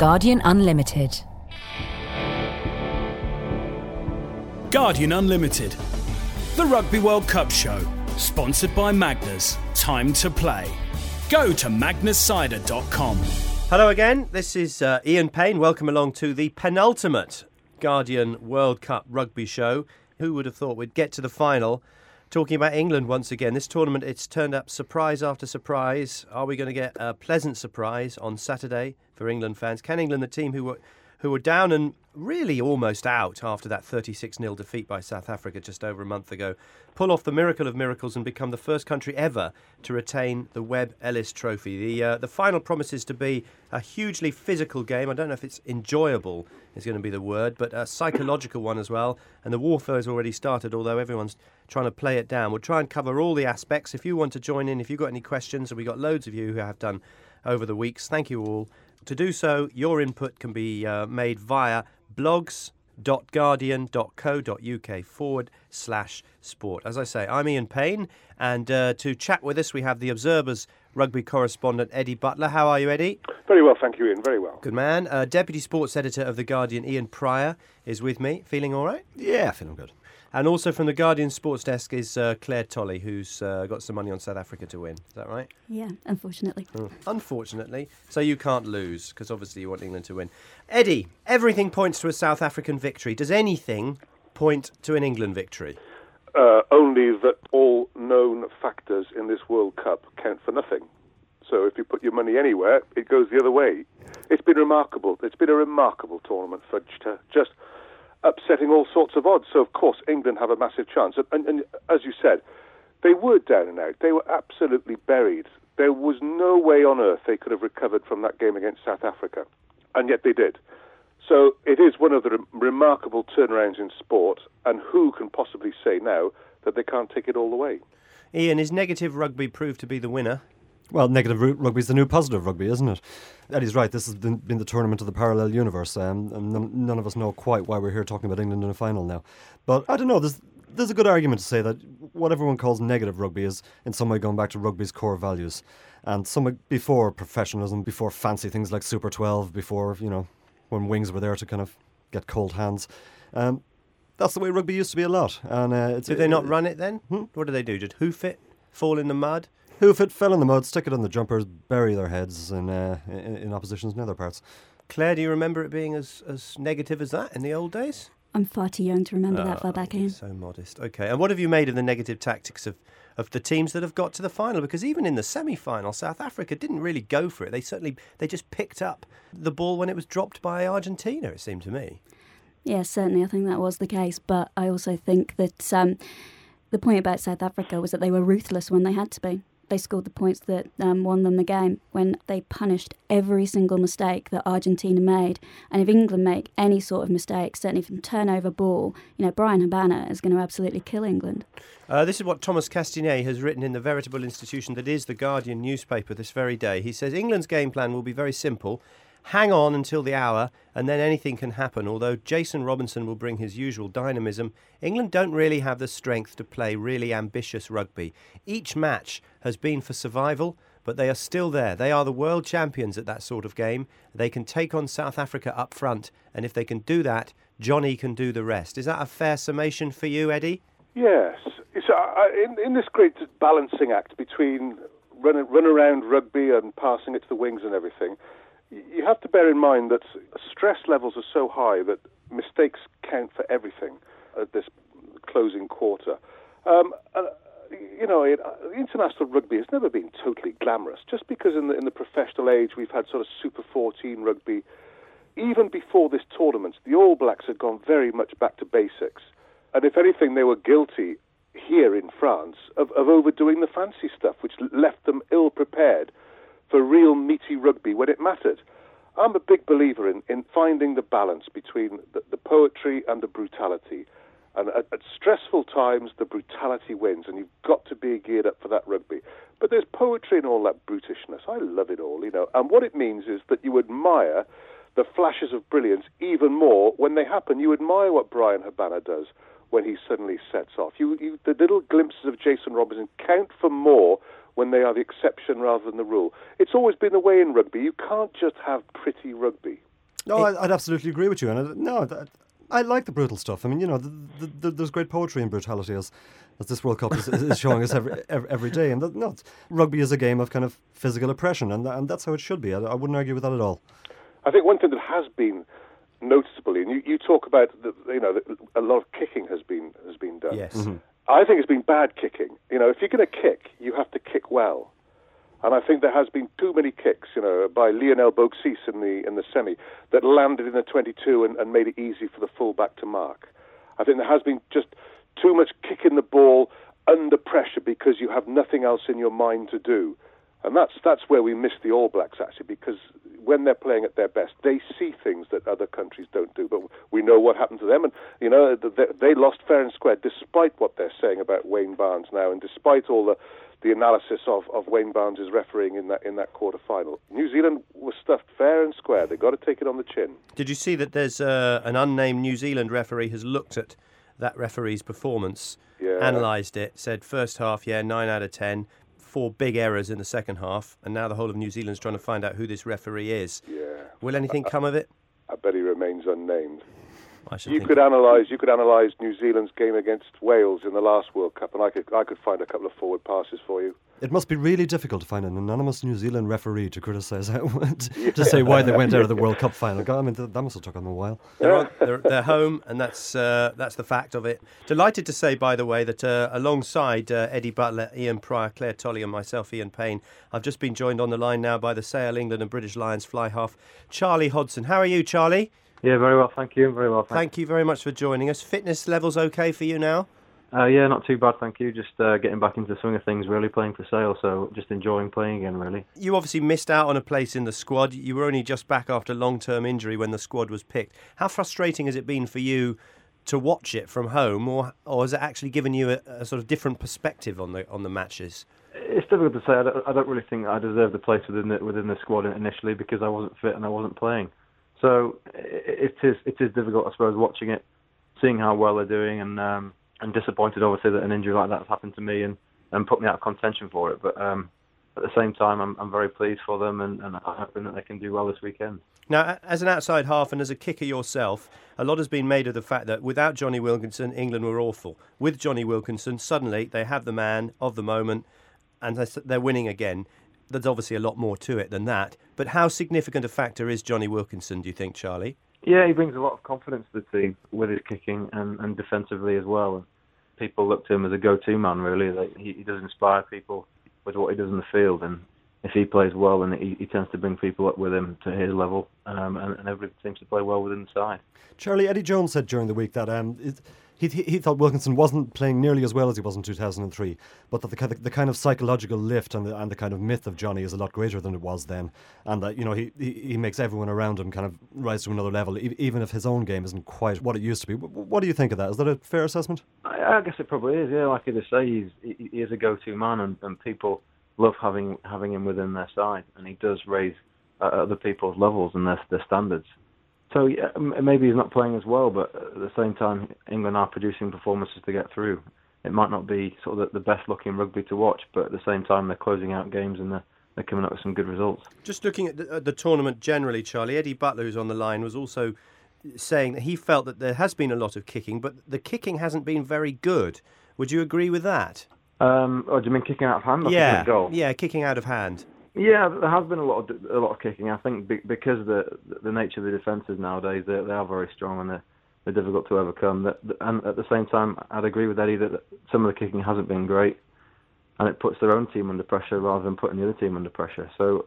Guardian Unlimited. Guardian Unlimited. The Rugby World Cup show, sponsored by Magners. Time to play. Go to magnerscider.com. Hello again. This is uh, Ian Payne. Welcome along to the penultimate Guardian World Cup rugby show. Who would have thought we'd get to the final talking about England once again? This tournament, it's turned up surprise after surprise. Are we going to get a pleasant surprise on Saturday for England fans? Can England, the team who were who were down and really almost out after that 36 0 defeat by South Africa just over a month ago, pull off the miracle of miracles and become the first country ever to retain the Webb Ellis Trophy. The, uh, the final promises to be a hugely physical game. I don't know if it's enjoyable, is going to be the word, but a psychological one as well. And the warfare has already started, although everyone's trying to play it down. We'll try and cover all the aspects. If you want to join in, if you've got any questions, and we've got loads of you who have done over the weeks, thank you all. To do so, your input can be uh, made via blogs.guardian.co.uk forward slash sport. As I say, I'm Ian Payne, and uh, to chat with us, we have the Observer's rugby correspondent Eddie Butler. How are you, Eddie? Very well, thank you, Ian. Very well. Good man. Uh, Deputy Sports Editor of The Guardian, Ian Prior, is with me. Feeling all right? Yeah, feeling good. And also from the Guardian Sports Desk is uh, Claire Tolley, who's uh, got some money on South Africa to win. Is that right? Yeah, unfortunately. Mm. Unfortunately. So you can't lose, because obviously you want England to win. Eddie, everything points to a South African victory. Does anything point to an England victory? Uh, only that all known factors in this World Cup count for nothing. So if you put your money anywhere, it goes the other way. It's been remarkable. It's been a remarkable tournament for just upsetting all sorts of odds. So, of course, England have a massive chance. And, and, and, as you said, they were down and out. They were absolutely buried. There was no way on earth they could have recovered from that game against South Africa. And yet they did. So it is one of the re- remarkable turnarounds in sport. And who can possibly say now that they can't take it all the way? Ian, is negative rugby proved to be the winner? Well, negative rugby is the new positive rugby, isn't it? Eddie's right. This has been, been the tournament of the parallel universe, um, and none, none, of us know quite why we're here talking about England in a final now. But I don't know. There's there's a good argument to say that what everyone calls negative rugby is in some way going back to rugby's core values, and some before professionalism, before fancy things like Super 12, before you know when wings were there to kind of get cold hands. Um, that's the way rugby used to be a lot. And uh, did they not run it then? Hmm? What did they do? Did hoof it, fall in the mud? Hoof it, fell in the mud, stick it on the jumpers, bury their heads in, uh, in, in opposition's nether parts. Claire, do you remember it being as, as negative as that in the old days? I'm far too young to remember oh, that far back in. So modest. Okay, and what have you made of the negative tactics of, of the teams that have got to the final? Because even in the semi-final, South Africa didn't really go for it. They certainly they just picked up the ball when it was dropped by Argentina. It seemed to me. Yes, certainly, I think that was the case. But I also think that um, the point about South Africa was that they were ruthless when they had to be they scored the points that um, won them the game when they punished every single mistake that Argentina made. And if England make any sort of mistake, certainly from turnover ball, you know, Bryan Habana is going to absolutely kill England. Uh, this is what Thomas Castaignède has written in the veritable institution that is the Guardian newspaper this very day. He says England's game plan will be very simple hang on until the hour, and then anything can happen. Although Jason Robinson will bring his usual dynamism, England don't really have the strength to play really ambitious rugby. Each match has been for survival, but they are still there. They are the world champions at that sort of game. They can take on South Africa up front, and if they can do that, Jonny can do the rest. Is that a fair summation for you, Eddie? Yes. So, uh, in, in this great balancing act between run, run around rugby and passing it to the wings and everything, you have to bear in mind that stress levels are so high that mistakes count for everything at this closing quarter. Um, uh, you know, it, uh, international rugby has never been totally glamorous. Just because in the in the professional age we've had sort of Super 14 rugby, even before this tournament, the All Blacks had gone very much back to basics. And if anything, they were guilty here in France of, of overdoing the fancy stuff, which left them ill prepared for real meaty rugby when it mattered. I'm a big believer in, in finding the balance between the, the poetry and the brutality. And at, at, stressful times, the brutality wins, and you've got to be geared up for that rugby. But there's poetry in all that brutishness. I love it all, you know. And what it means is that you admire the flashes of brilliance even more when they happen. You admire what Bryan Habana does when he suddenly sets off. You, you, the little glimpses of Jason Robinson count for more when they are the exception rather than the rule. It's always been the way in rugby. You can't just have pretty rugby. No, I, would absolutely agree with you. And I, no, that, I like the brutal stuff. I mean, you know, the, the, there's great poetry in brutality as as this World Cup is, is showing us every, every, every day. And that, no, rugby is a game of kind of physical oppression, and and that's how it should be. I, I wouldn't argue with that at all. I think one thing that has been noticeably, and you, you talk about the, you know a lot of kicking has been has been done. Yes. Mm-hmm. I think it's been bad kicking. You know, if you're going to kick, you have to kick well. And I think there has been too many kicks, you know, by Lionel Beauxis in the in the semi that landed in the 22 and, and made it easy for the fullback to mark. I think there has been just too much kicking the ball under pressure because you have nothing else in your mind to do. And that's that's where we miss the All Blacks actually, because when they're playing at their best, they see things that other countries don't do. But we know what happened to them, and you know they, they lost fair and square, despite what they're saying about Wayne Barnes now, and despite all the the analysis of, of Wayne Barnes' refereeing in that in that quarter final. New Zealand was stuffed fair and square. They've got to take it on the chin. Did you see that there's uh, an unnamed New Zealand referee has looked at that referee's performance, yeah. analysed it, said first half, yeah, nine out of ten, four big errors in the second half, and now the whole of New Zealand's trying to find out who this referee is. Yeah. Will anything I, come of it? I bet he remains unnamed. You could analyse you could analyse New Zealand's game against Wales in the last World Cup, and I could I could find a couple of forward passes for you. It must be really difficult to find an anonymous New Zealand referee to criticise that to say why they went out of the World Cup final. I mean, that must have took them a while. They're, on, they're, they're, home, and that's uh, that's the fact of it. Delighted to say, by the way, that uh, alongside uh, Eddie Butler, Ian Prior, Claire Tolley, and myself, Ian Payne, I've just been joined on the line now by the Sale England and British Lions fly half, Charlie Hodgson. How are you, Charlie? Yeah, very well, thank you. Very well, Thank you very much for joining us. Fitness levels okay for you now? Uh, yeah, not too bad, thank you. Just uh, getting back into the swing of things, really playing for Sale, so just enjoying playing again, really. You obviously missed out on a place in the squad. You were only just back after long-term injury when the squad was picked. How frustrating has it been for you to watch it from home, or or has it actually given you a, a sort of different perspective on the on the matches? It's difficult to say. I don't, I don't really think I deserved the place within the within the squad initially because I wasn't fit and I wasn't playing. So it, is it is difficult, I suppose, watching it, seeing how well they're doing, and um, and disappointed obviously that an injury like that's happened to me and, and put me out of contention for it. But um, at the same time, I'm, I'm very pleased for them and, and I'm hoping that they can do well this weekend. Now, as an outside half and as a kicker yourself, a lot has been made of the fact that without Jonny Wilkinson, England were awful. With Jonny Wilkinson, suddenly they have the man of the moment and they're winning again. There's obviously a lot more to it than that. But how significant a factor is Jonny Wilkinson, do you think, Charlie? Yeah, he brings a lot of confidence to the team with his kicking and, and defensively as well. People look to him as a go-to man. Really, like, he, he does inspire people with what he does in the field, and if he plays well, then he, he tends to bring people up with him to his level, um, and, and everybody seems to play well within the side. Charlie Eddie Jones said during the week that um, it, he, he thought Wilkinson wasn't playing nearly as well as he was in 2003, but that the of, the kind of psychological lift and the, and the kind of myth of Jonny is a lot greater than it was then, and that you know he, he, he makes everyone around him kind of rise to another level, even if his own game isn't quite what it used to be. What do you think of that? Is that a fair assessment? I, I guess it probably is. Yeah, like you say, he's he, he is a go-to man, and, and people love having having him within their side, and he does raise uh, other people's levels and their their standards. So yeah, maybe he's not playing as well, but at the same time, England are producing performances to get through. It might not be sort of the, best looking rugby to watch, but at the same time, they're closing out games and they're, they're coming up with some good results. Just looking at the, at the tournament generally, Charlie, Eddie Butler, who's on the line, was also saying that he felt that there has been a lot of kicking, but the kicking hasn't been very good. Would you agree with that? Um, oh, do you mean kicking out of hand? yeah, yeah, kicking out of hand. Yeah, there has been a lot of a lot of kicking. I think because the the nature of the defences nowadays, they they are very strong and they're they're difficult to overcome. That and at the same time, I'd agree with Eddie that some of the kicking hasn't been great, and it puts their own team under pressure rather than putting the other team under pressure. So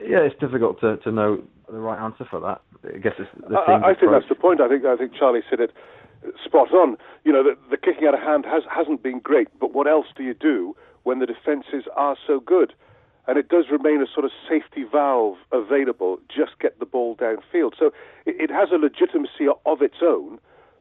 yeah, it's difficult to to know the right answer for that. I guess it's the I, I think that's the point. I think I think Charlie said it spot on. You know, the, the kicking out of hand has hasn't been great, but what else do you do when the defences are so good? And it does remain a sort of safety valve available. Just get the ball downfield. So it, it has a legitimacy of its own,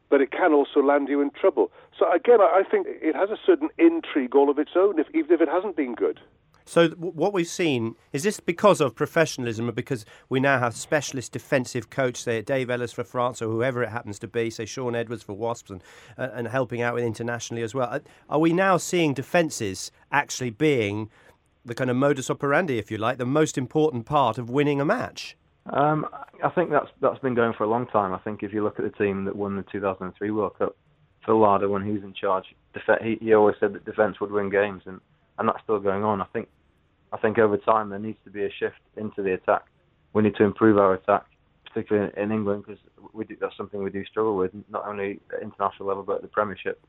but it can also land you in trouble. So again, I think it has a certain intrigue all of its own, if, even if it hasn't been good. So what we've seen is this because of professionalism, or because we now have specialist defensive coach, say Dave Ellis for France, or whoever it happens to be, say Shaun Edwards for Wasps, and uh, and helping out with internationally as well. Are we now seeing defences actually being the kind of modus operandi, if you like, the most important part of winning a match? Um, I think that's that's been going for a long time. I think if you look at the team that won the 2003 World Cup, Phil Larder, when he was in charge, def- he, he always said that defence would win games, and, and that's still going on. I think I think over time there needs to be a shift into the attack. We need to improve our attack, particularly in England, because that's something we do struggle with, not only at international level but at the Premiership.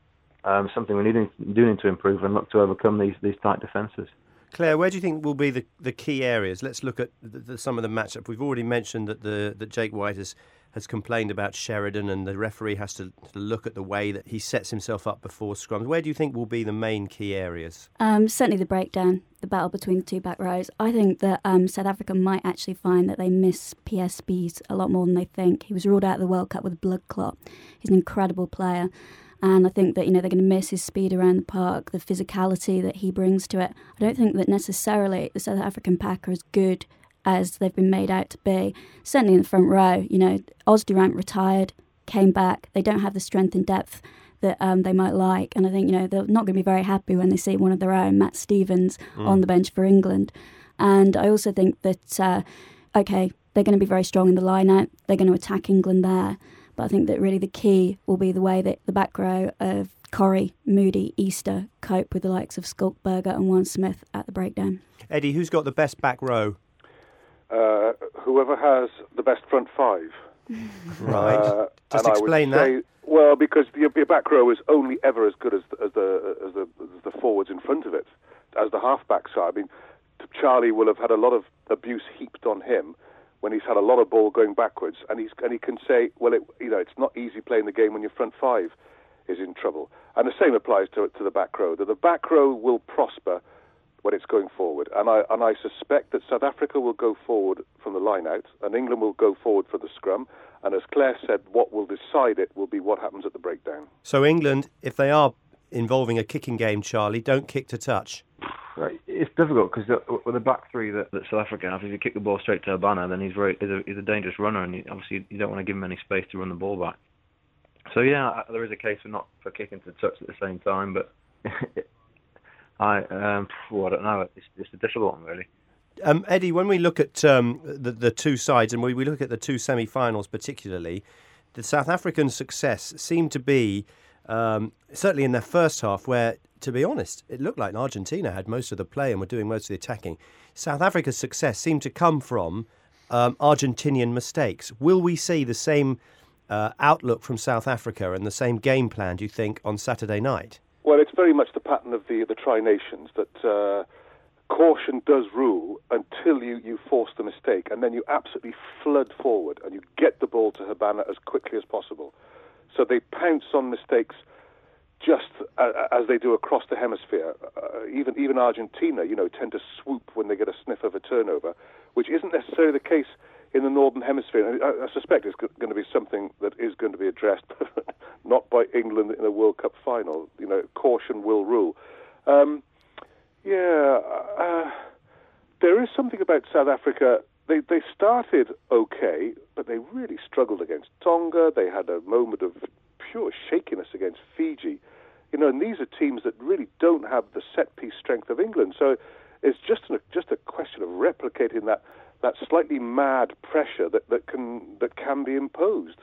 Um, something we need do need to improve and look to overcome these these tight defences. Claire, where do you think will be the, the key areas? Let's look at the, the, some of the matchup. We've already mentioned that the that Jake White has, has complained about Sheridan, and the referee has to, to look at the way that he sets himself up before scrums. Where do you think will be the main key areas? Um, certainly the breakdown, the battle between the two back rows. I think that um, South Africa might actually find that they miss Pierre Spies a lot more than they think. He was ruled out of the World Cup with a blood clot. He's an incredible player. And I think that you know they're going to miss his speed around the park, the physicality that he brings to it. I don't think that necessarily the South African pack are as good as they've been made out to be. Certainly in the front row, you know, Os du Randt retired, came back. They don't have the strength and depth that um, they might like, and I think you know they're not going to be very happy when they see one of their own, Matt Stevens, mm. on the bench for England. And I also think that uh, okay, they're going to be very strong in the line out. They're going to attack England there. But I think that really the key will be the way that the back row of Corry, Moody, Easter cope with the likes of Schalk Burger and Juan Smith at the breakdown. Eddie, who's got the best back row? Uh, whoever has the best front five. right. Uh, Just explain that. Say, well, because your, your, back row is only ever as good as, as, the, as, the, as the forwards in front of it, as the halfbacks are. I mean, Charlie will have had a lot of abuse heaped on him when he's had a lot of ball going backwards, and he's and he can say, well, it, you know, it's not easy playing the game when your front five is in trouble. And the same applies to to the back row. That the back row will prosper when it's going forward, and I and I suspect that South Africa will go forward from the line out, and England will go forward for the scrum. And as Claire said, what will decide it will be what happens at the breakdown. So England, if they are involving a kicking game, Charlie, don't kick to touch. Right. It's difficult because with the back three that, that South Africa have, if you kick the ball straight to Habana, then he's very he's a, he's a dangerous runner, and you, obviously you don't want to give him any space to run the ball back. So yeah, there is a case for not for kicking to touch at the same time, but I um, well, I don't know. It's, it's a difficult one really. Um, Eddie, when we look at um, the the two sides and we, we look at the two semi-finals particularly, the South African success seemed to be um, certainly in their first half where to be honest, it looked like Argentina had most of the play and were doing most of the attacking. South Africa's success seemed to come from um, Argentinian mistakes. Will we see the same uh, outlook from South Africa and the same game plan, do you think, on Saturday night? Well, it's very much the pattern of the, the Tri Nations that uh, caution does rule until you, you force the mistake, and then you absolutely flood forward and you get the ball to Habana as quickly as possible. So they pounce on mistakes just as they do across the hemisphere. Uh, even even Argentina, you know, tend to swoop when they get a sniff of a turnover, which isn't necessarily the case in the northern hemisphere. I, I suspect it's going to be something that is going to be addressed, not by England in a World Cup final. You know, caution will rule. Um, yeah, uh, there is something about South Africa. They they started okay, but they really struggled against Tonga. They had a moment of pure shakiness against Fiji. You know, and these are teams that really don't have the set piece strength of England. So it's just a, just a question of replicating that that slightly mad pressure that, that can that can be imposed.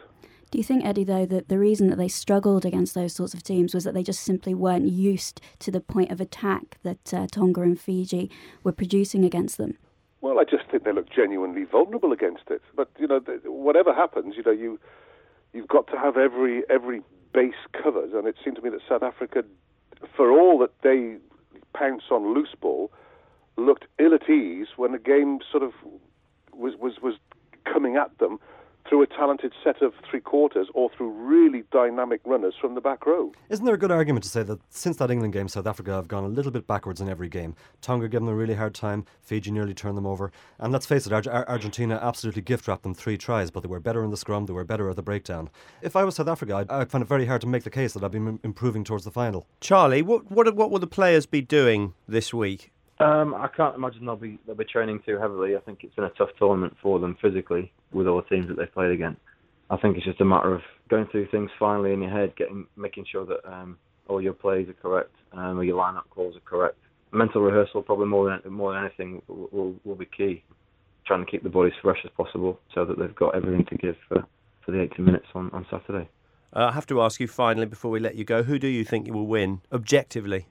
Do you think, Eddie, though, that the reason that they struggled against those sorts of teams was that they just simply weren't used to the point of attack that uh, Tonga and Fiji were producing against them? Well, I just think they look genuinely vulnerable against it. But you know, whatever happens, you know, you you've got to have every every base covered, and it seemed to me that South Africa, for all that they pounce on loose ball, looked ill at ease when the game sort of was was was coming at them through a talented set of three quarters or through really dynamic runners from the back row. Isn't there a good argument to say that since that England game, South Africa have gone a little bit backwards in every game? Tonga gave them a really hard time, Fiji nearly turned them over, and let's face it, Ar- Argentina absolutely gift wrapped them three tries, but they were better in the scrum, they were better at the breakdown. If I was South Africa, I'd, I'd find it very hard to make the case that I've been improving towards the final. Charlie, what, what, what will the players be doing this week? Um, I can't imagine they'll be they'll be training too heavily. I think it's been a tough tournament for them physically with all the teams that they've played against. I think it's just a matter of going through things finally in your head, getting making sure that um, all your plays are correct, um, or your lineup calls are correct. Mental rehearsal, probably more than more than anything, will, will, will be key. trying to keep the bodies fresh as possible so that they've got everything to give for, for the 80 minutes on, on Saturday. Uh, I have to ask you finally before we let you go who do you think you will win objectively?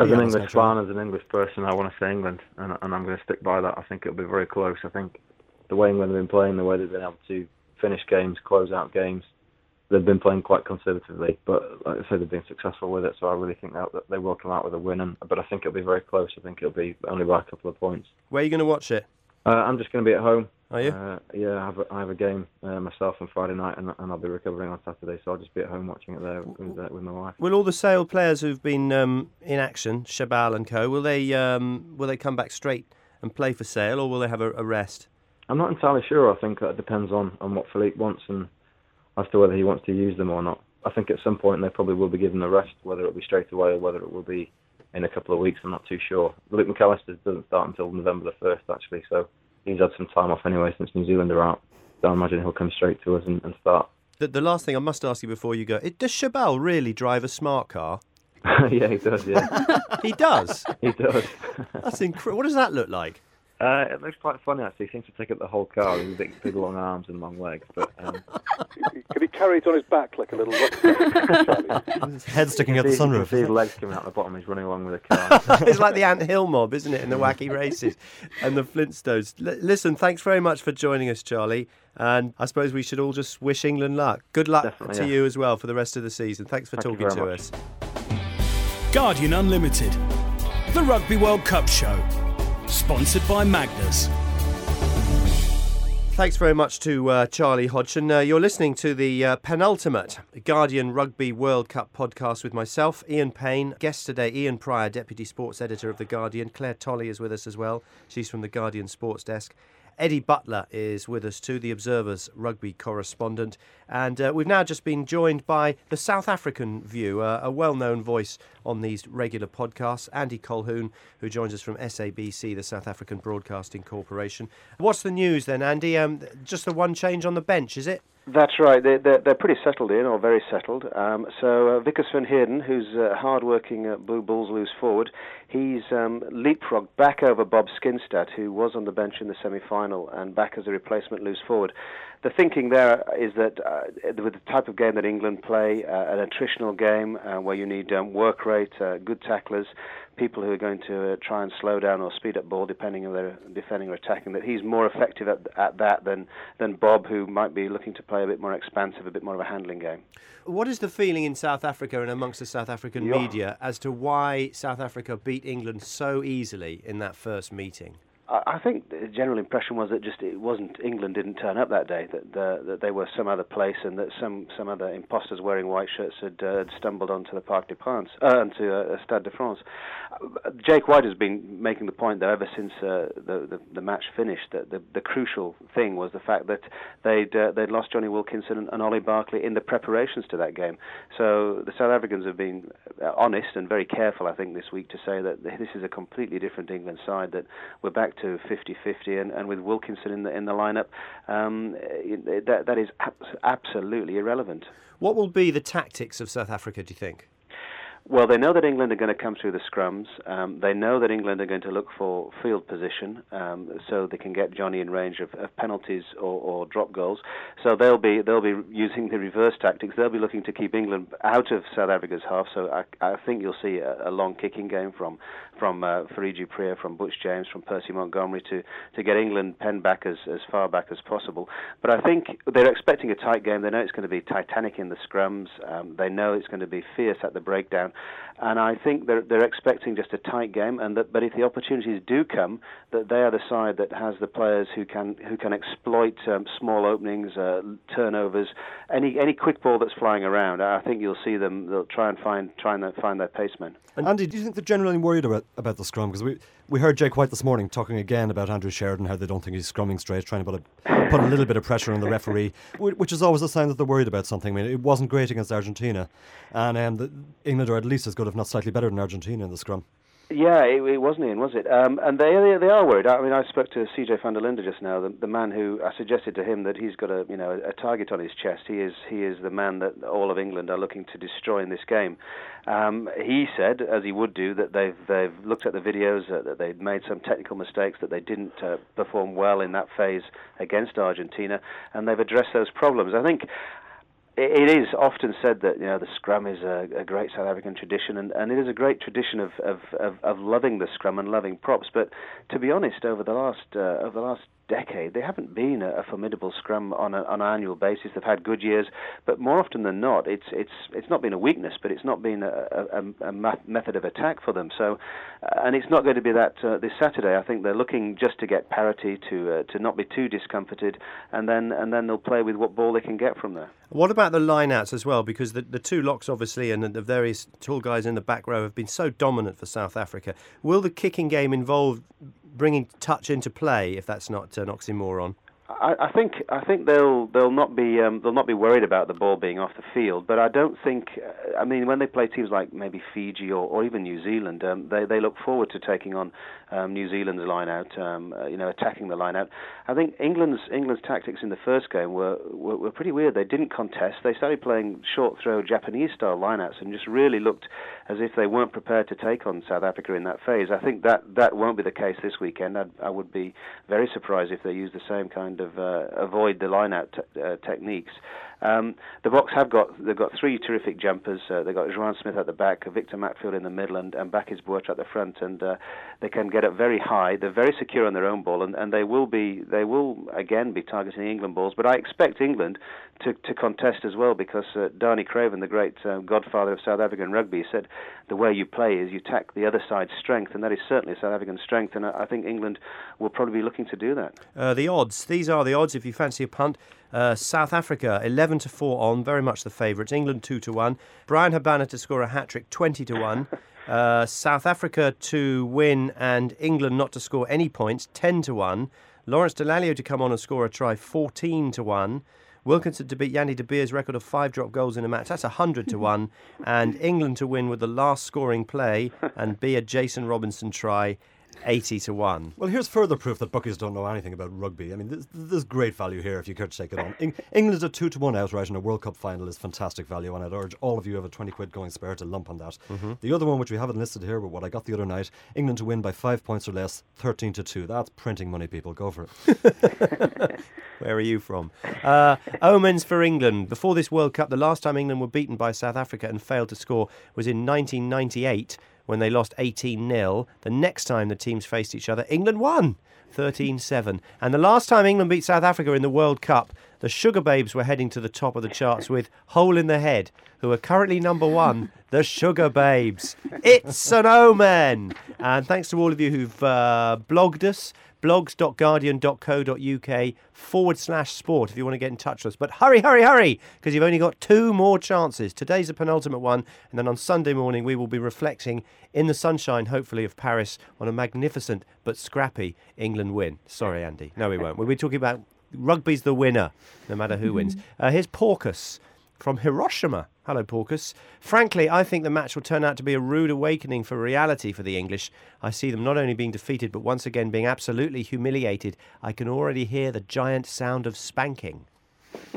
As Yeah, an English fan, as an English person, I want to say England, and, and I'm going to stick by that. I think it'll be very close. I think the way England have been playing, the way they've been able to finish games, close out games, they've been playing quite conservatively. But like I said, they've been successful with it, so I really think that, that they will come out with a win. And, but I think it'll be very close. I think it'll be only by a couple of points. Where are you going to watch it? Uh, I'm just going to be at home. Are you? Uh, yeah, I have a, I have a game uh, myself on Friday night, and, and I'll be recovering on Saturday, so I'll just be at home watching it there with, uh, with my wife. Will all the Sale players who've been um, in action, Chabal and co, will they um, will they come back straight and play for Sale, or will they have a, a rest? I'm not entirely sure. I think that depends on, on what Philippe wants and as to whether he wants to use them or not. I think at some point they probably will be given a rest, whether it will be straight away or whether it will be in a couple of weeks. I'm not too sure. Luke McAlister doesn't start until November the 1st, actually, so he's had some time off anyway since New Zealand are out. So I imagine he'll come straight to us and, and start. The, the last thing I must ask you before you go: it, Does Chabal really drive a smart car? yeah, he does, yeah. He does. he does. That's incredible. What does that look like? Uh, it looks quite funny, actually. He seems to take up the whole car with big, big long arms and long legs. But um, Could he carry it on his back like a little rock? His head sticking out the sunroof. see his legs coming out the bottom. He's running along with the car. it's like the Ant Hill mob, isn't it, in the wacky races and the Flintstones. L- listen, thanks very much for joining us, Charlie. And I suppose we should all just wish England luck. Good luck Definitely, to yeah. you as well for the rest of the season. Thanks for Thank talking to much. us. Guardian Unlimited, the Rugby World Cup show, sponsored by Magners. Thanks very much to uh, Charlie Hodgson. Uh, you're listening to the uh, penultimate Guardian Rugby World Cup podcast with myself, Ian Payne. Guest today, Ian Prior, Deputy Sports Editor of The Guardian. Claire Tolley is with us as well. She's from the Guardian Sports Desk. Eddie Butler is with us too, the Observer's rugby correspondent. And uh, we've now just been joined by the South African View, uh, a well known voice on these regular podcasts, Andy Colquhoun, who joins us from SABC, the South African Broadcasting Corporation. What's the news then, Andy? Um, just the one change on the bench, is it? That's right. They're, they're, they're pretty settled in, or very settled. Um, so uh, Wikus van Heerden, who's a hard-working uh, Blue Bulls loose forward, he's um, leapfrogged back over Bob Skinstad, who was on the bench in the semi-final, and back as a replacement loose forward. The thinking there is that uh, with the type of game that England play, uh, an attritional game uh, where you need um, work rate, uh, good tacklers, people who are going to uh, try and slow down or speed up ball depending on their defending or attacking, that he's more effective at, at that than, than Bob, who might be looking to play a bit more expansive, a bit more of a handling game. What is the feeling in South Africa and amongst the South African Yeah. media as to why South Africa beat England so easily in that first meeting? I think the general impression was that just it wasn't England didn't turn up that day that the, that they were some other place and that some some other imposters wearing white shirts had, uh, stumbled onto the Parc des Princes uh, onto uh, Stade de France. Uh, Jake White has been making the point though ever since uh, the, the the match finished that the the crucial thing was the fact that they'd uh, they'd lost Jonny Wilkinson and, and Olly Barkley in the preparations to that game. So the South Africans have been uh, honest and very careful I think this week to say that this is a completely different England side that we're back to 50-50 and, and with Wilkinson in the in the lineup um, it- that that is abs- absolutely irrelevant. What will be the tactics of South Africa, do you think? Well, they know that England are going to come through the scrums. Um, they know that England are going to look for field position um, so they can get Jonny in range of, of penalties or, or drop goals. So they'll be they'll be using the reverse tactics. They'll be looking to keep England out of South Africa's half. So I, I think you'll see a, a long kicking game from from uh, Fourie du Preez, from Butch James, from Percy Montgomery to, to get England penned back as, as far back as possible. But I think they're expecting a tight game. They know it's going to be titanic in the scrums. Um, they know it's going to be fierce at the breakdown. And I think they're, they're expecting just a tight game. And that, but if the opportunities do come, that they are the side that has the players who can who can exploit um, small openings, uh, turnovers, any any quick ball that's flying around. I think you'll see them. They'll try and find try and find their pacemen. Andy, do you think they're generally worried about, about the scrum? Because we, we heard Jake White this morning talking again about Andrew Sheridan, how they don't think he's scrumming straight, trying to put a, put a little bit of pressure on the referee, which is always a sign that they're worried about something. I mean, it wasn't great against Argentina, and um, the, England are at least as good, if not slightly better than Argentina in the scrum. Yeah, it, it wasn't Ian, was it? Um, and they, they they are worried. I mean, I spoke to CJ van der Linde just now, the, the man who I suggested to him that he's got a you know a, target on his chest. He is he is the man that all of England are looking to destroy in this game. Um, he said, as he would do, that they've they've looked at the videos, uh, that they've made some technical mistakes, that they didn't uh, perform well in that phase against Argentina, and they've addressed those problems. I think it is often said that you know the scrum is a, a, great South African tradition, and, and it is a great tradition of, of, of, of loving the scrum and loving props. But to be honest, over the last uh, over the last decade, they haven't been a, a formidable scrum on, a, on an annual basis. They've had good years, but more often than not, it's it's it's not been a weakness, but it's not been a, a, method of attack for them. So, uh, and it's not going to be that uh, this Saturday. I think they're looking just to get parity, to uh, to not be too discomforted, and then and then they'll play with what ball they can get from there. What about the lineouts as well? Because the, the two locks, obviously, and the various tall guys in the back row have been so dominant for South Africa. Will the kicking game involve bringing touch into play, if that's not an oxymoron? I, I think I think they'll they'll not be um, they'll not be worried about the ball being off the field. But I don't think I mean when they play teams like maybe Fiji or, or even New Zealand, um, they they look forward to taking on um, New Zealand's line out, um, uh, you know, attacking the line out. I think England's England's tactics in the first game were, were, were pretty weird. They didn't contest. They started playing short throw Japanese style lineouts and just really looked as if they weren't prepared to take on South Africa in that phase. I think that that won't be the case this weekend. I'd, I would be very surprised if they use the same kind of uh, avoid the lineout t- uh, techniques. Um, the Boks have got they've got three terrific jumpers. Uh, they've got Juan Smith at the back, Victor Matfield in the middle, and, and Bakkies Botha at the front, and uh, they can get up very high. They're very secure on their own ball, and, and they will be they will again be targeting England balls. But I expect England to, to contest as well because uh, Danie Craven, the great uh, godfather of South African rugby, said the way you play is you attack the other side's strength, and that is certainly South African strength. And I, I think England will probably be looking to do that. Uh, the odds. These are the odds if you fancy a punt. Uh, South Africa 11 to 4 on, very much the favourites. England 2 to 1. Bryan Habana to score a hat trick 20 to 1. Uh, South Africa to win and England not to score any points 10 to 1. Lawrence Dallaglio to come on and score a try 14 to 1. Wilkinson to beat Jannie de Beer's record of five drop goals in a match. That's 100 to 1. And England to win with the last scoring play and be a Jason Robinson try 80 to 1. Well, here's further proof that bookies don't know anything about rugby. I mean, there's, there's great value here if you care to take it on. Eng- England's a 2 to 1 outright in a World Cup final is fantastic value, and I'd urge all of you who have a 20 quid going spare to lump on that. Mm-hmm. The other one, which we haven't listed here, but what I got the other night England to win by 5 points or less, 13 to 2. That's printing money, people. Go for it. Where are you from? Uh, omens for England. Before this World Cup, the last time England were beaten by South Africa and failed to score was in 1998 when they lost 18 0. The next time the teams faced each other, England won 13 7. And the last time England beat South Africa in the World Cup, the Sugababes were heading to the top of the charts with Hole in the Head, who are currently number one, the Sugababes. It's an omen! And thanks to all of you who've uh, blogged us blogs.guardian.co.uk forward slash sport if you want to get in touch with us. But hurry, hurry, hurry, because you've only got two more chances. Today's the penultimate one, and then on Sunday morning we will be reflecting in the sunshine, hopefully, of Paris on a magnificent but scrappy England win. Sorry, Andy. No, we won't. We'll be talking about rugby's the winner, no matter who wins. Uh, here's Porkus from Hiroshima. Hello, Porkus. Frankly, I think the match will turn out to be a rude awakening for reality for the English. I see them not only being defeated, but once again being absolutely humiliated. I can already hear the giant sound of spanking.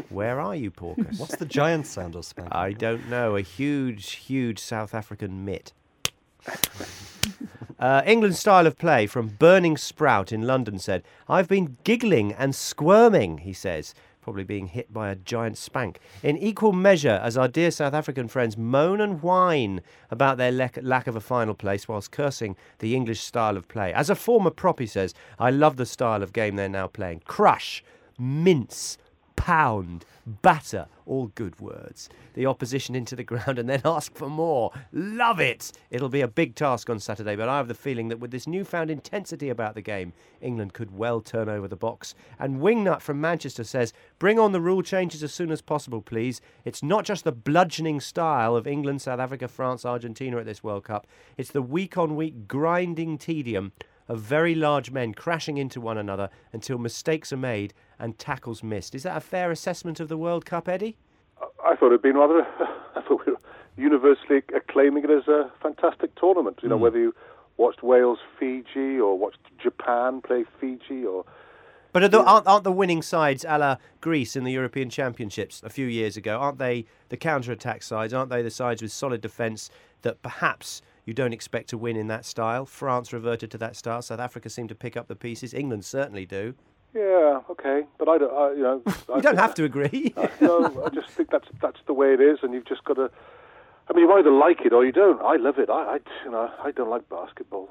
Where are you, Porkus? What's the giant sound of spanking? I don't know. A huge, huge South African mitt. Uh, England's style of play from Burning Sprout in London said, I've been giggling and squirming, he says, probably being hit by a giant spank. In equal measure as our dear South African friends moan and whine about their le- lack of a final place whilst cursing the English style of play. As a former prop, he says, I love the style of game they're now playing. Crush, mince, pound, batter, all good words. The opposition into the ground and then ask for more. Love it! It'll be a big task on Saturday, but I have the feeling that with this newfound intensity about the game, England could well turn over the Boks. And Wingnut from Manchester says, bring on the rule changes as soon as possible, please. It's not just the bludgeoning style of England, South Africa, France, Argentina at this World Cup, it's the week on week grinding tedium of very large men crashing into one another until mistakes are made and tackles missed. Is that a fair assessment of the World Cup, Eddie? I thought it'd been rather. I thought we were universally acclaiming it as a fantastic tournament. You know, mm. whether you watched Wales Fiji or watched Japan play Fiji or But are the, aren't, aren't the winning sides, a la Greece in the European Championships a few years ago, aren't they the counter-attack sides? Aren't they the sides with solid defence that perhaps you don't expect to win in that style? France reverted to that style. South Africa seemed to pick up the pieces. England certainly do. yeah, okay, but I don't, I, you know, I You don't have to agree. I, no, I just think that's that's the way it is, and you've just got to. I mean, you either like it or you don't. I love it. I, I you know, I don't like basketball.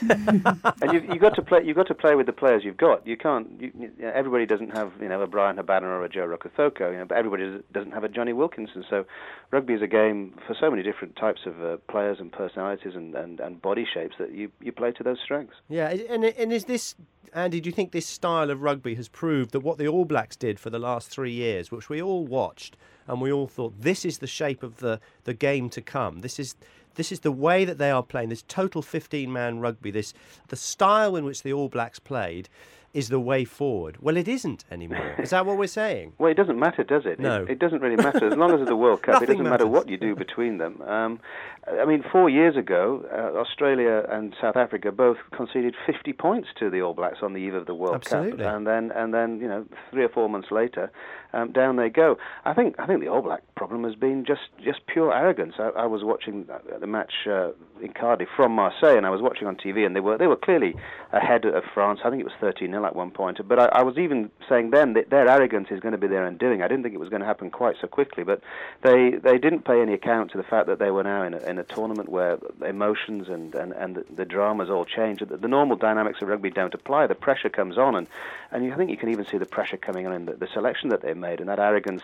And you've, you've got to play. You've got to play with the players you've got. You can't. You, you, everybody doesn't have you know a Bryan Habana or a Joe Rokocoko. You know, but everybody does- doesn't have a Jonny Wilkinson. So, rugby is a game for so many different types of uh, players and personalities and, and, and body shapes that you, you play to those strengths. Yeah, and and is this Andy? Do you think this style of rugby has proved that what the All Blacks did for the last three years, which we all watched and we all thought this is the shape of the, the game to come. This is this is the way that they are playing. This total fifteen man rugby. This the style in which the All Blacks played is the way forward. Well, it isn't anymore. Is that what we're saying? Well, it doesn't matter, does it? No. It, it doesn't really matter. As long as it's the World Cup, it doesn't matter what you do between them. Um, I mean, four years ago, uh, Australia and South Africa both conceded 50 points to the All Blacks on the eve of the World Absolutely. Cup, and then and then you know three or four months later, um, down they go. I think I think the All Black problem has been just just pure arrogance. I, I was watching the match uh, in Cardiff from Marseille, and I was watching on TV, and they were they were clearly ahead of France. I think it was 13 0 at one point. But I, I was even saying then that their arrogance is going to be their undoing. I didn't think it was going to happen quite so quickly, but they they didn't pay any account to the fact that they were now in a, in a tournament where emotions and and, and the, the dramas all change. The, the normal dynamics of rugby don't apply. The pressure comes on, and and you, I think you can even see the pressure coming on in the, the selection that they made, and that arrogance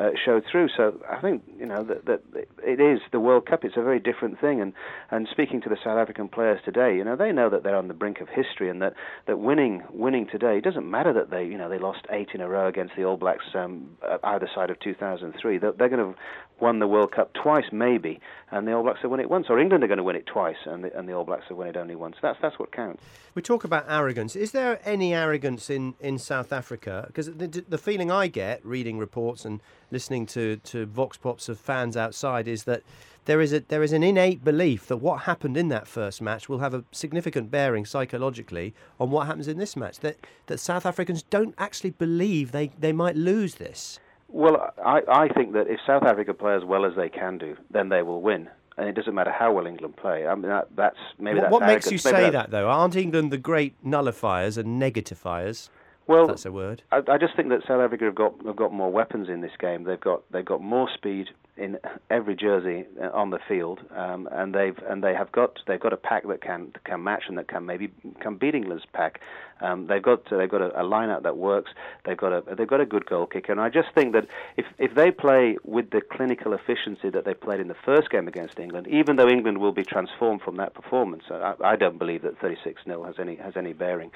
uh, showed through. So I think you know that, that it is the World Cup. It's a very different thing. And and speaking to the South African players today, you know they know that they're on the brink of history, and that, that winning winning today doesn't matter that they you know they lost eight in a row against the All Blacks um, uh, either side of 2003. They're, they're going to won the World Cup twice maybe, and the All Blacks have won it once, or England are going to win it twice, and the, and the All Blacks have won it only once. That's that's what counts. We talk about arrogance. Is there any arrogance in, in South Africa? Because the, the feeling I get reading reports and listening to, to vox pops of fans outside is that there is a there is an innate belief that what happened in that first match will have a significant bearing psychologically on what happens in this match. That that South Africans don't actually believe they, they might lose this. Well, I, I think that if South Africa play as well as they can do, then they will win. And it doesn't matter how well England play. I mean, that, that's maybe What, that's what makes you. Maybe say that though? Aren't England the great nullifiers and negatifiers? Well, that's a word. I, I just think that South Africa have got have got more weapons in this game. They've got they've got more speed in every jersey uh, on the field, um, and they've and they have got they've got a pack that can can match and that can maybe can beat England's pack. Um, they've got they've got a, a lineup that works. They've got a they've got a good goal kicker, and I just think that if if they play with the clinical efficiency that they played in the first game against England, even though England will be transformed from that performance, I, I don't believe that 36 0 has any has any bearing.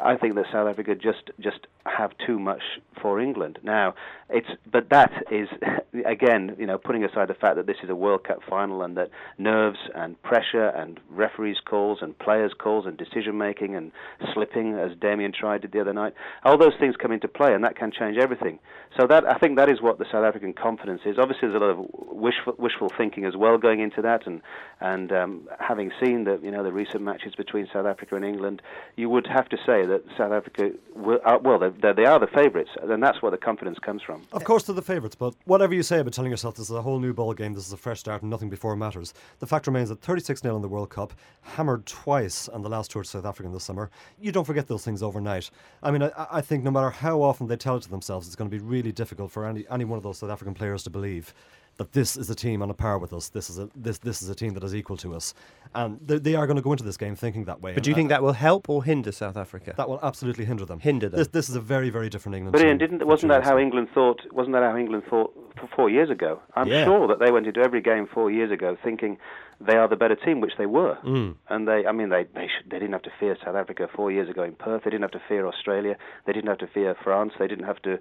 I think that South Africa just just have too much for England now. It's but that is again, you know, putting aside the fact that this is a World Cup final and that nerves and pressure and referees' calls and players' calls and decision making and slipping, as Damien Traille did the other night, all those things come into play and that can change everything. So that I think that is what the South African confidence is. Obviously, there's a lot of wishful, wishful thinking as well going into that, and and um, having seen the you know the recent matches between South Africa and England, you would have to say that South Africa, will, uh, well, they, they are the favourites, and that's where the confidence comes from. Of course, they're the favourites, but whatever you say about telling yourself this is a whole new ball game, this is a fresh start, and nothing before matters, the fact remains that 36 0 in the World Cup, hammered twice on the last tour to South Africa this summer, you don't forget those things overnight. I mean, I, I think no matter how often they tell it to themselves, it's going to be really difficult for any, any one of those South African players to believe that this is a team on a par with us. This is a this this is a team that is equal to us, and they, they are going to go into this game thinking that way. But do you And think that will help or hinder South Africa? that will absolutely hinder them? Hinder them. This, this is a very very different England. But Ian, didn't wasn't that how. England thought? Wasn't that how England thought f- four years ago? I'm Yeah. sure that they went into every game four years ago thinking they are the better team, which they were. Mm. And they, I mean, they they, should, they didn't have to fear South Africa four years ago in Perth. They didn't have to fear Australia. They didn't have to fear France. They didn't have to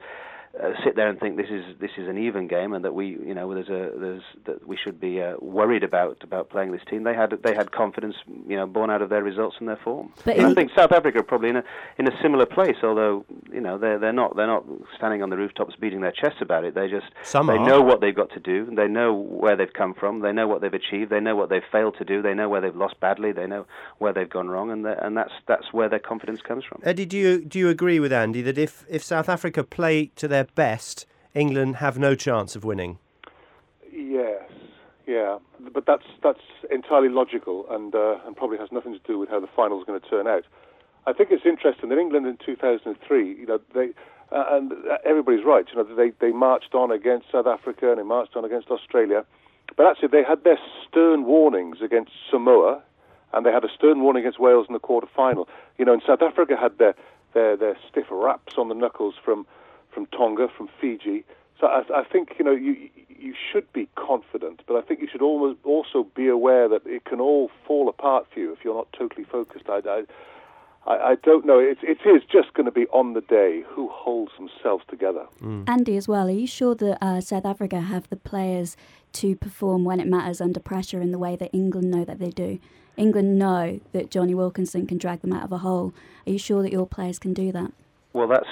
uh, sit there and think this is this is an even game and that we you know there's a there's that we should be uh, worried about about playing this team. They had they had confidence you know born out of their results and their form. But And I think South Africa are probably in a in a similar place, although you know they're they're not they're not standing on the rooftops beating their chests about it. They just Some they are. know what they've got to do. They know where they've come from. They know what they've achieved. They know what they've failed to do. They know where they've lost badly. They know where they've gone wrong, and and that's that's where their confidence comes from. Eddie, do you do you agree with Andy that if, if South Africa play to their best, England have no chance of winning? Yes, yeah, but that's that's entirely logical and uh, and probably has nothing to do with how the final is going to turn out. I think it's interesting that England in 2003, you know, they uh, and everybody's right, you know, they they marched on against South Africa and they marched on against Australia, but actually they had their stern warnings against Samoa, and they had a stern warning against Wales in the quarter final. You know, and South Africa had their their their stiff raps on the knuckles from from Tonga, from Fiji. So I, I think you know you you should be confident, but I think you should almost also be aware that it can all fall apart for you if you're not totally focused. I, I, I I don't know. It, it is just going to be on the day who holds themselves together. Andy, as well, are you sure that uh, South Africa have the players to perform when it matters under pressure in the way that England know that they do? England know that Jonny Wilkinson can drag them out of a hole. Are you sure that your players can do that? Well, that's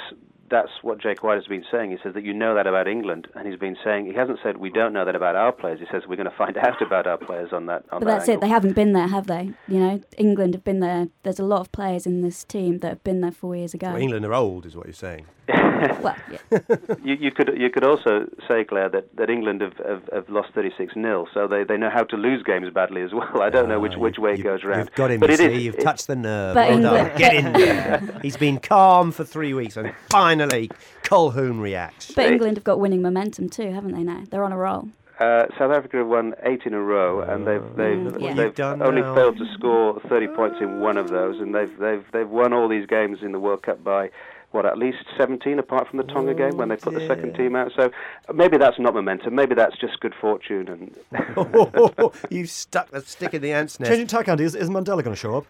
that's what Jake White has been saying. He says that you know that about England, and he's been saying he hasn't said we don't know that about our players. He says we're going to find out about our players on that. On But that that's it. They haven't been there, have they? You know, England have been there. There's a lot of players in this team that have been there four years ago. Well, England are old, is what you're saying. Well, yeah. You, you could you could also say, Claire, that, that England have, have, have lost 36 0 so they, they know how to lose games badly as well. I don't know which Ah, which you- way it goes round. You've got him, but you it is- see. You've it- touched the nerve. But well done. England- Get in there. He's been calm for three weeks, and finally, Colquhoun reacts. But England have got winning momentum too, haven't they? Now they're on a roll. Uh, South Africa have won eight in a row, and they've they've, Mm, yeah. they've You've done only now. failed to score 30 points in one of those, and they've they've they've won all these games in the World Cup by what at least 17, apart from the Tonga game when they put the second team out. So maybe that's not momentum. Maybe that's just good fortune. And oh, oh, oh, you stuck the stick in the ant's nest. Changing tack, Andy, is, is Mandela going to show up?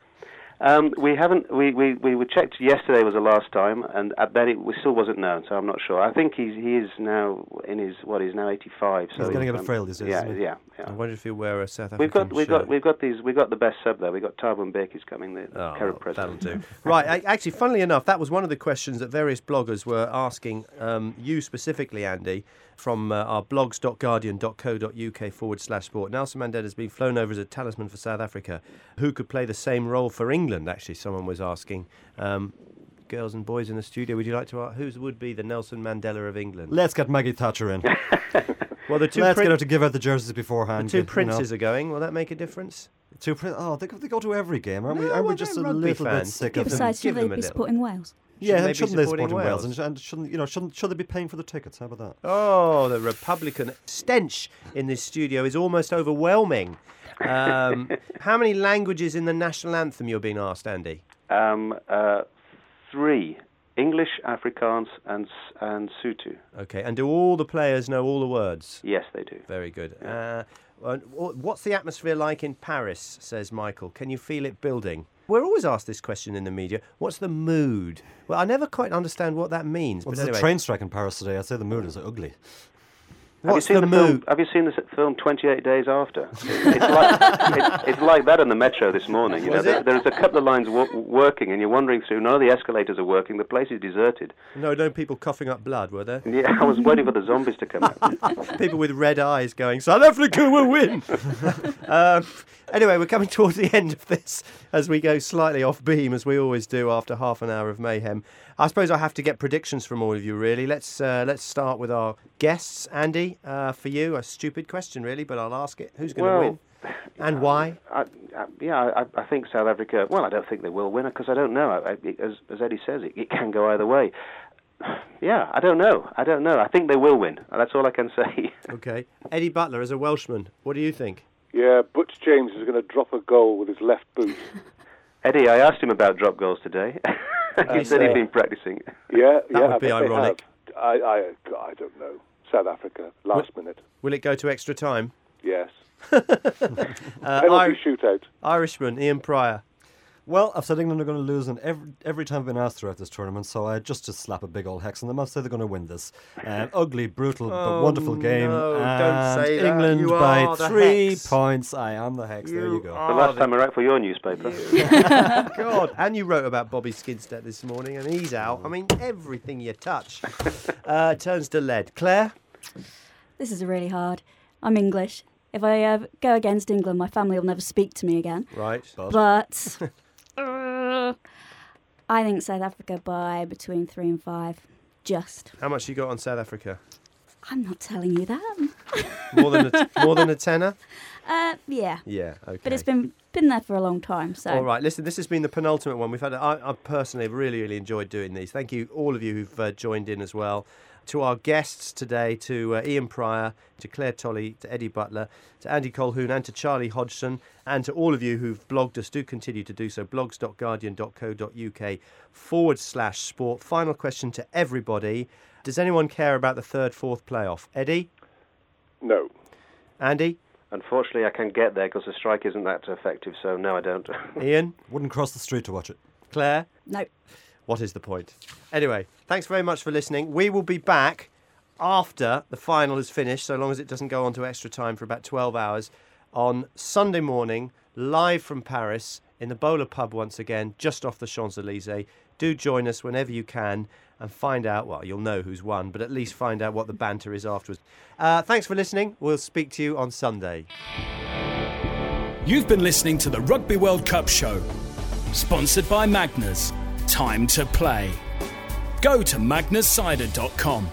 Um, we haven't we, we we were checked yesterday was the last time, and I bet it we still wasn't known. So I'm not sure. I think he's he is now in his what he's now 85. So He's getting a bit um, frail these days, Yeah, isn't he? yeah, I wonder if he'll wear a South African We've got we've got we've got these we've got the best sub there. We've got Thabo Mbeki's coming, the Oh, Carib well, that'll do. right, I, actually, funnily enough, that was one of the questions that various bloggers were asking um, you specifically, Andy, from uh, our blogs.guardian.co.uk forward slash sport. Nelson Mandela has been flown over as a talisman for South Africa. Who could play the same role for England? Actually, someone was asking. Um, girls and boys in the studio, would you like to ask who would be the Nelson Mandela of England? Let's get Maggie Thatcher in. Well, the 2 Let's prin- get her to give out the jerseys beforehand. the beforehand. two you know. princes are going. Will that make a difference? Two prin- oh, they, go- they go to every game, aren't we? Aren't we just a they're rugby little bit sick Give of them- them? Besides, should they be supporting Wales? Yeah, they and shouldn't they be supporting support Wales? Wales? And, and shouldn't you know? Shouldn't should they be paying for the tickets? How about that? Oh, the Republican stench in this studio is almost overwhelming. Um, how many languages in the national anthem you're being asked, Andy? Um, uh, three English, Afrikaans, and S- and Sotho. Okay, and do all the players know all the words? Yes, they do. Very good. Uh, what's the atmosphere like in Paris? Says Michael. Can you feel it building? We're always asked this question in the media. What's the mood? Well, I never quite understand what that means. Well, but there's anyway, a train strike in Paris today. I'd say the mood is ugly. Have you seen the, the, film? Have you seen the film 28 Days After? It's like, it's, it's like that on the metro this morning. You know, there, there's a couple of lines wo- working, and you're wandering through. None of the escalators are working. The place is deserted. No, no people coughing up blood, were there? Yeah, I was waiting for the zombies to come out. people with red eyes going, South Africa will win. um, anyway, we're coming towards the end of this as we go slightly off beam, as we always do after half an hour of mayhem. I suppose I have to get predictions from all of you, really. Let's uh, let's start with our guests. Andy, uh, for you, a stupid question, really, but I'll ask it. Who's going to Well, win? And why? I, I, yeah, I, I think South Africa. Well, I don't think they will win because I don't know. I, I, as, as Eddie says, it, it can go either way. Yeah, I don't know. I don't know. I think they will win. That's all I can say. Okay. Eddie Butler, as a Welshman, what do you think? Yeah, Butch James is going to drop a goal with his left boot. Eddie, I asked him about drop goals today. he said he'd been practicing. Yeah, yeah. That would I be ironic. I, I, I don't know. South Africa, last minute. Will it go to extra time? Yes. Uh, Penalty Ir- shootout. Irishman, Ian Prior. Well, I've said England are going to lose, and every, every time I've been asked throughout this tournament, so I just to slap a big old hex on them, I'll say they're going to win this. Um, ugly, brutal, but Oh, wonderful game. no, don't and say. England You by three hex. points. I am the hex. there you go. The last time I wrote for your newspaper. God, and you wrote about Bobby Skinstad this morning, and he's out. I mean, everything you touch uh, turns to lead. Claire, This is really hard. I'm English. If I uh, go against England, my family will never speak to me again. right? But I think South Africa by between three and five. Just. How much you got on South Africa? I'm not telling you that. More than a, more than a tenner? Uh, yeah. Yeah, okay. But it's been been there for a long time. So All right, listen, this has been the penultimate one. We've had, I, I personally have really, really enjoyed doing these. Thank you, all of you who've uh, joined in as well. To our guests today, to uh, Ian Prior, to Claire Tolley, to Eddie Butler, to Andy Colquhoun, and to Charlie Hodgson, and to all of you who've blogged us, do continue to do so. blogs.guardian.co.uk forward slash sport. Final question to everybody Does anyone care about the third, fourth playoff? Eddie? No. Andy? Unfortunately, I can't get there because the strike isn't that effective, so no, I don't. Ian? Wouldn't cross the street to watch it. Claire? no. What is the point? Anyway, thanks very much for listening. We will be back after the final is finished, so long as it doesn't go on to extra time for about 12 hours, on Sunday morning, live from Paris in the Bowler Pub once again, just off the Champs Elysees. Do join us whenever you can and find out, well, you'll know who's won, but at least find out what the banter is afterwards. Uh, thanks for listening. We'll speak to you on Sunday. You've been listening to the Rugby World Cup show, sponsored by Magners. Time to play. Go to magnerscider.com.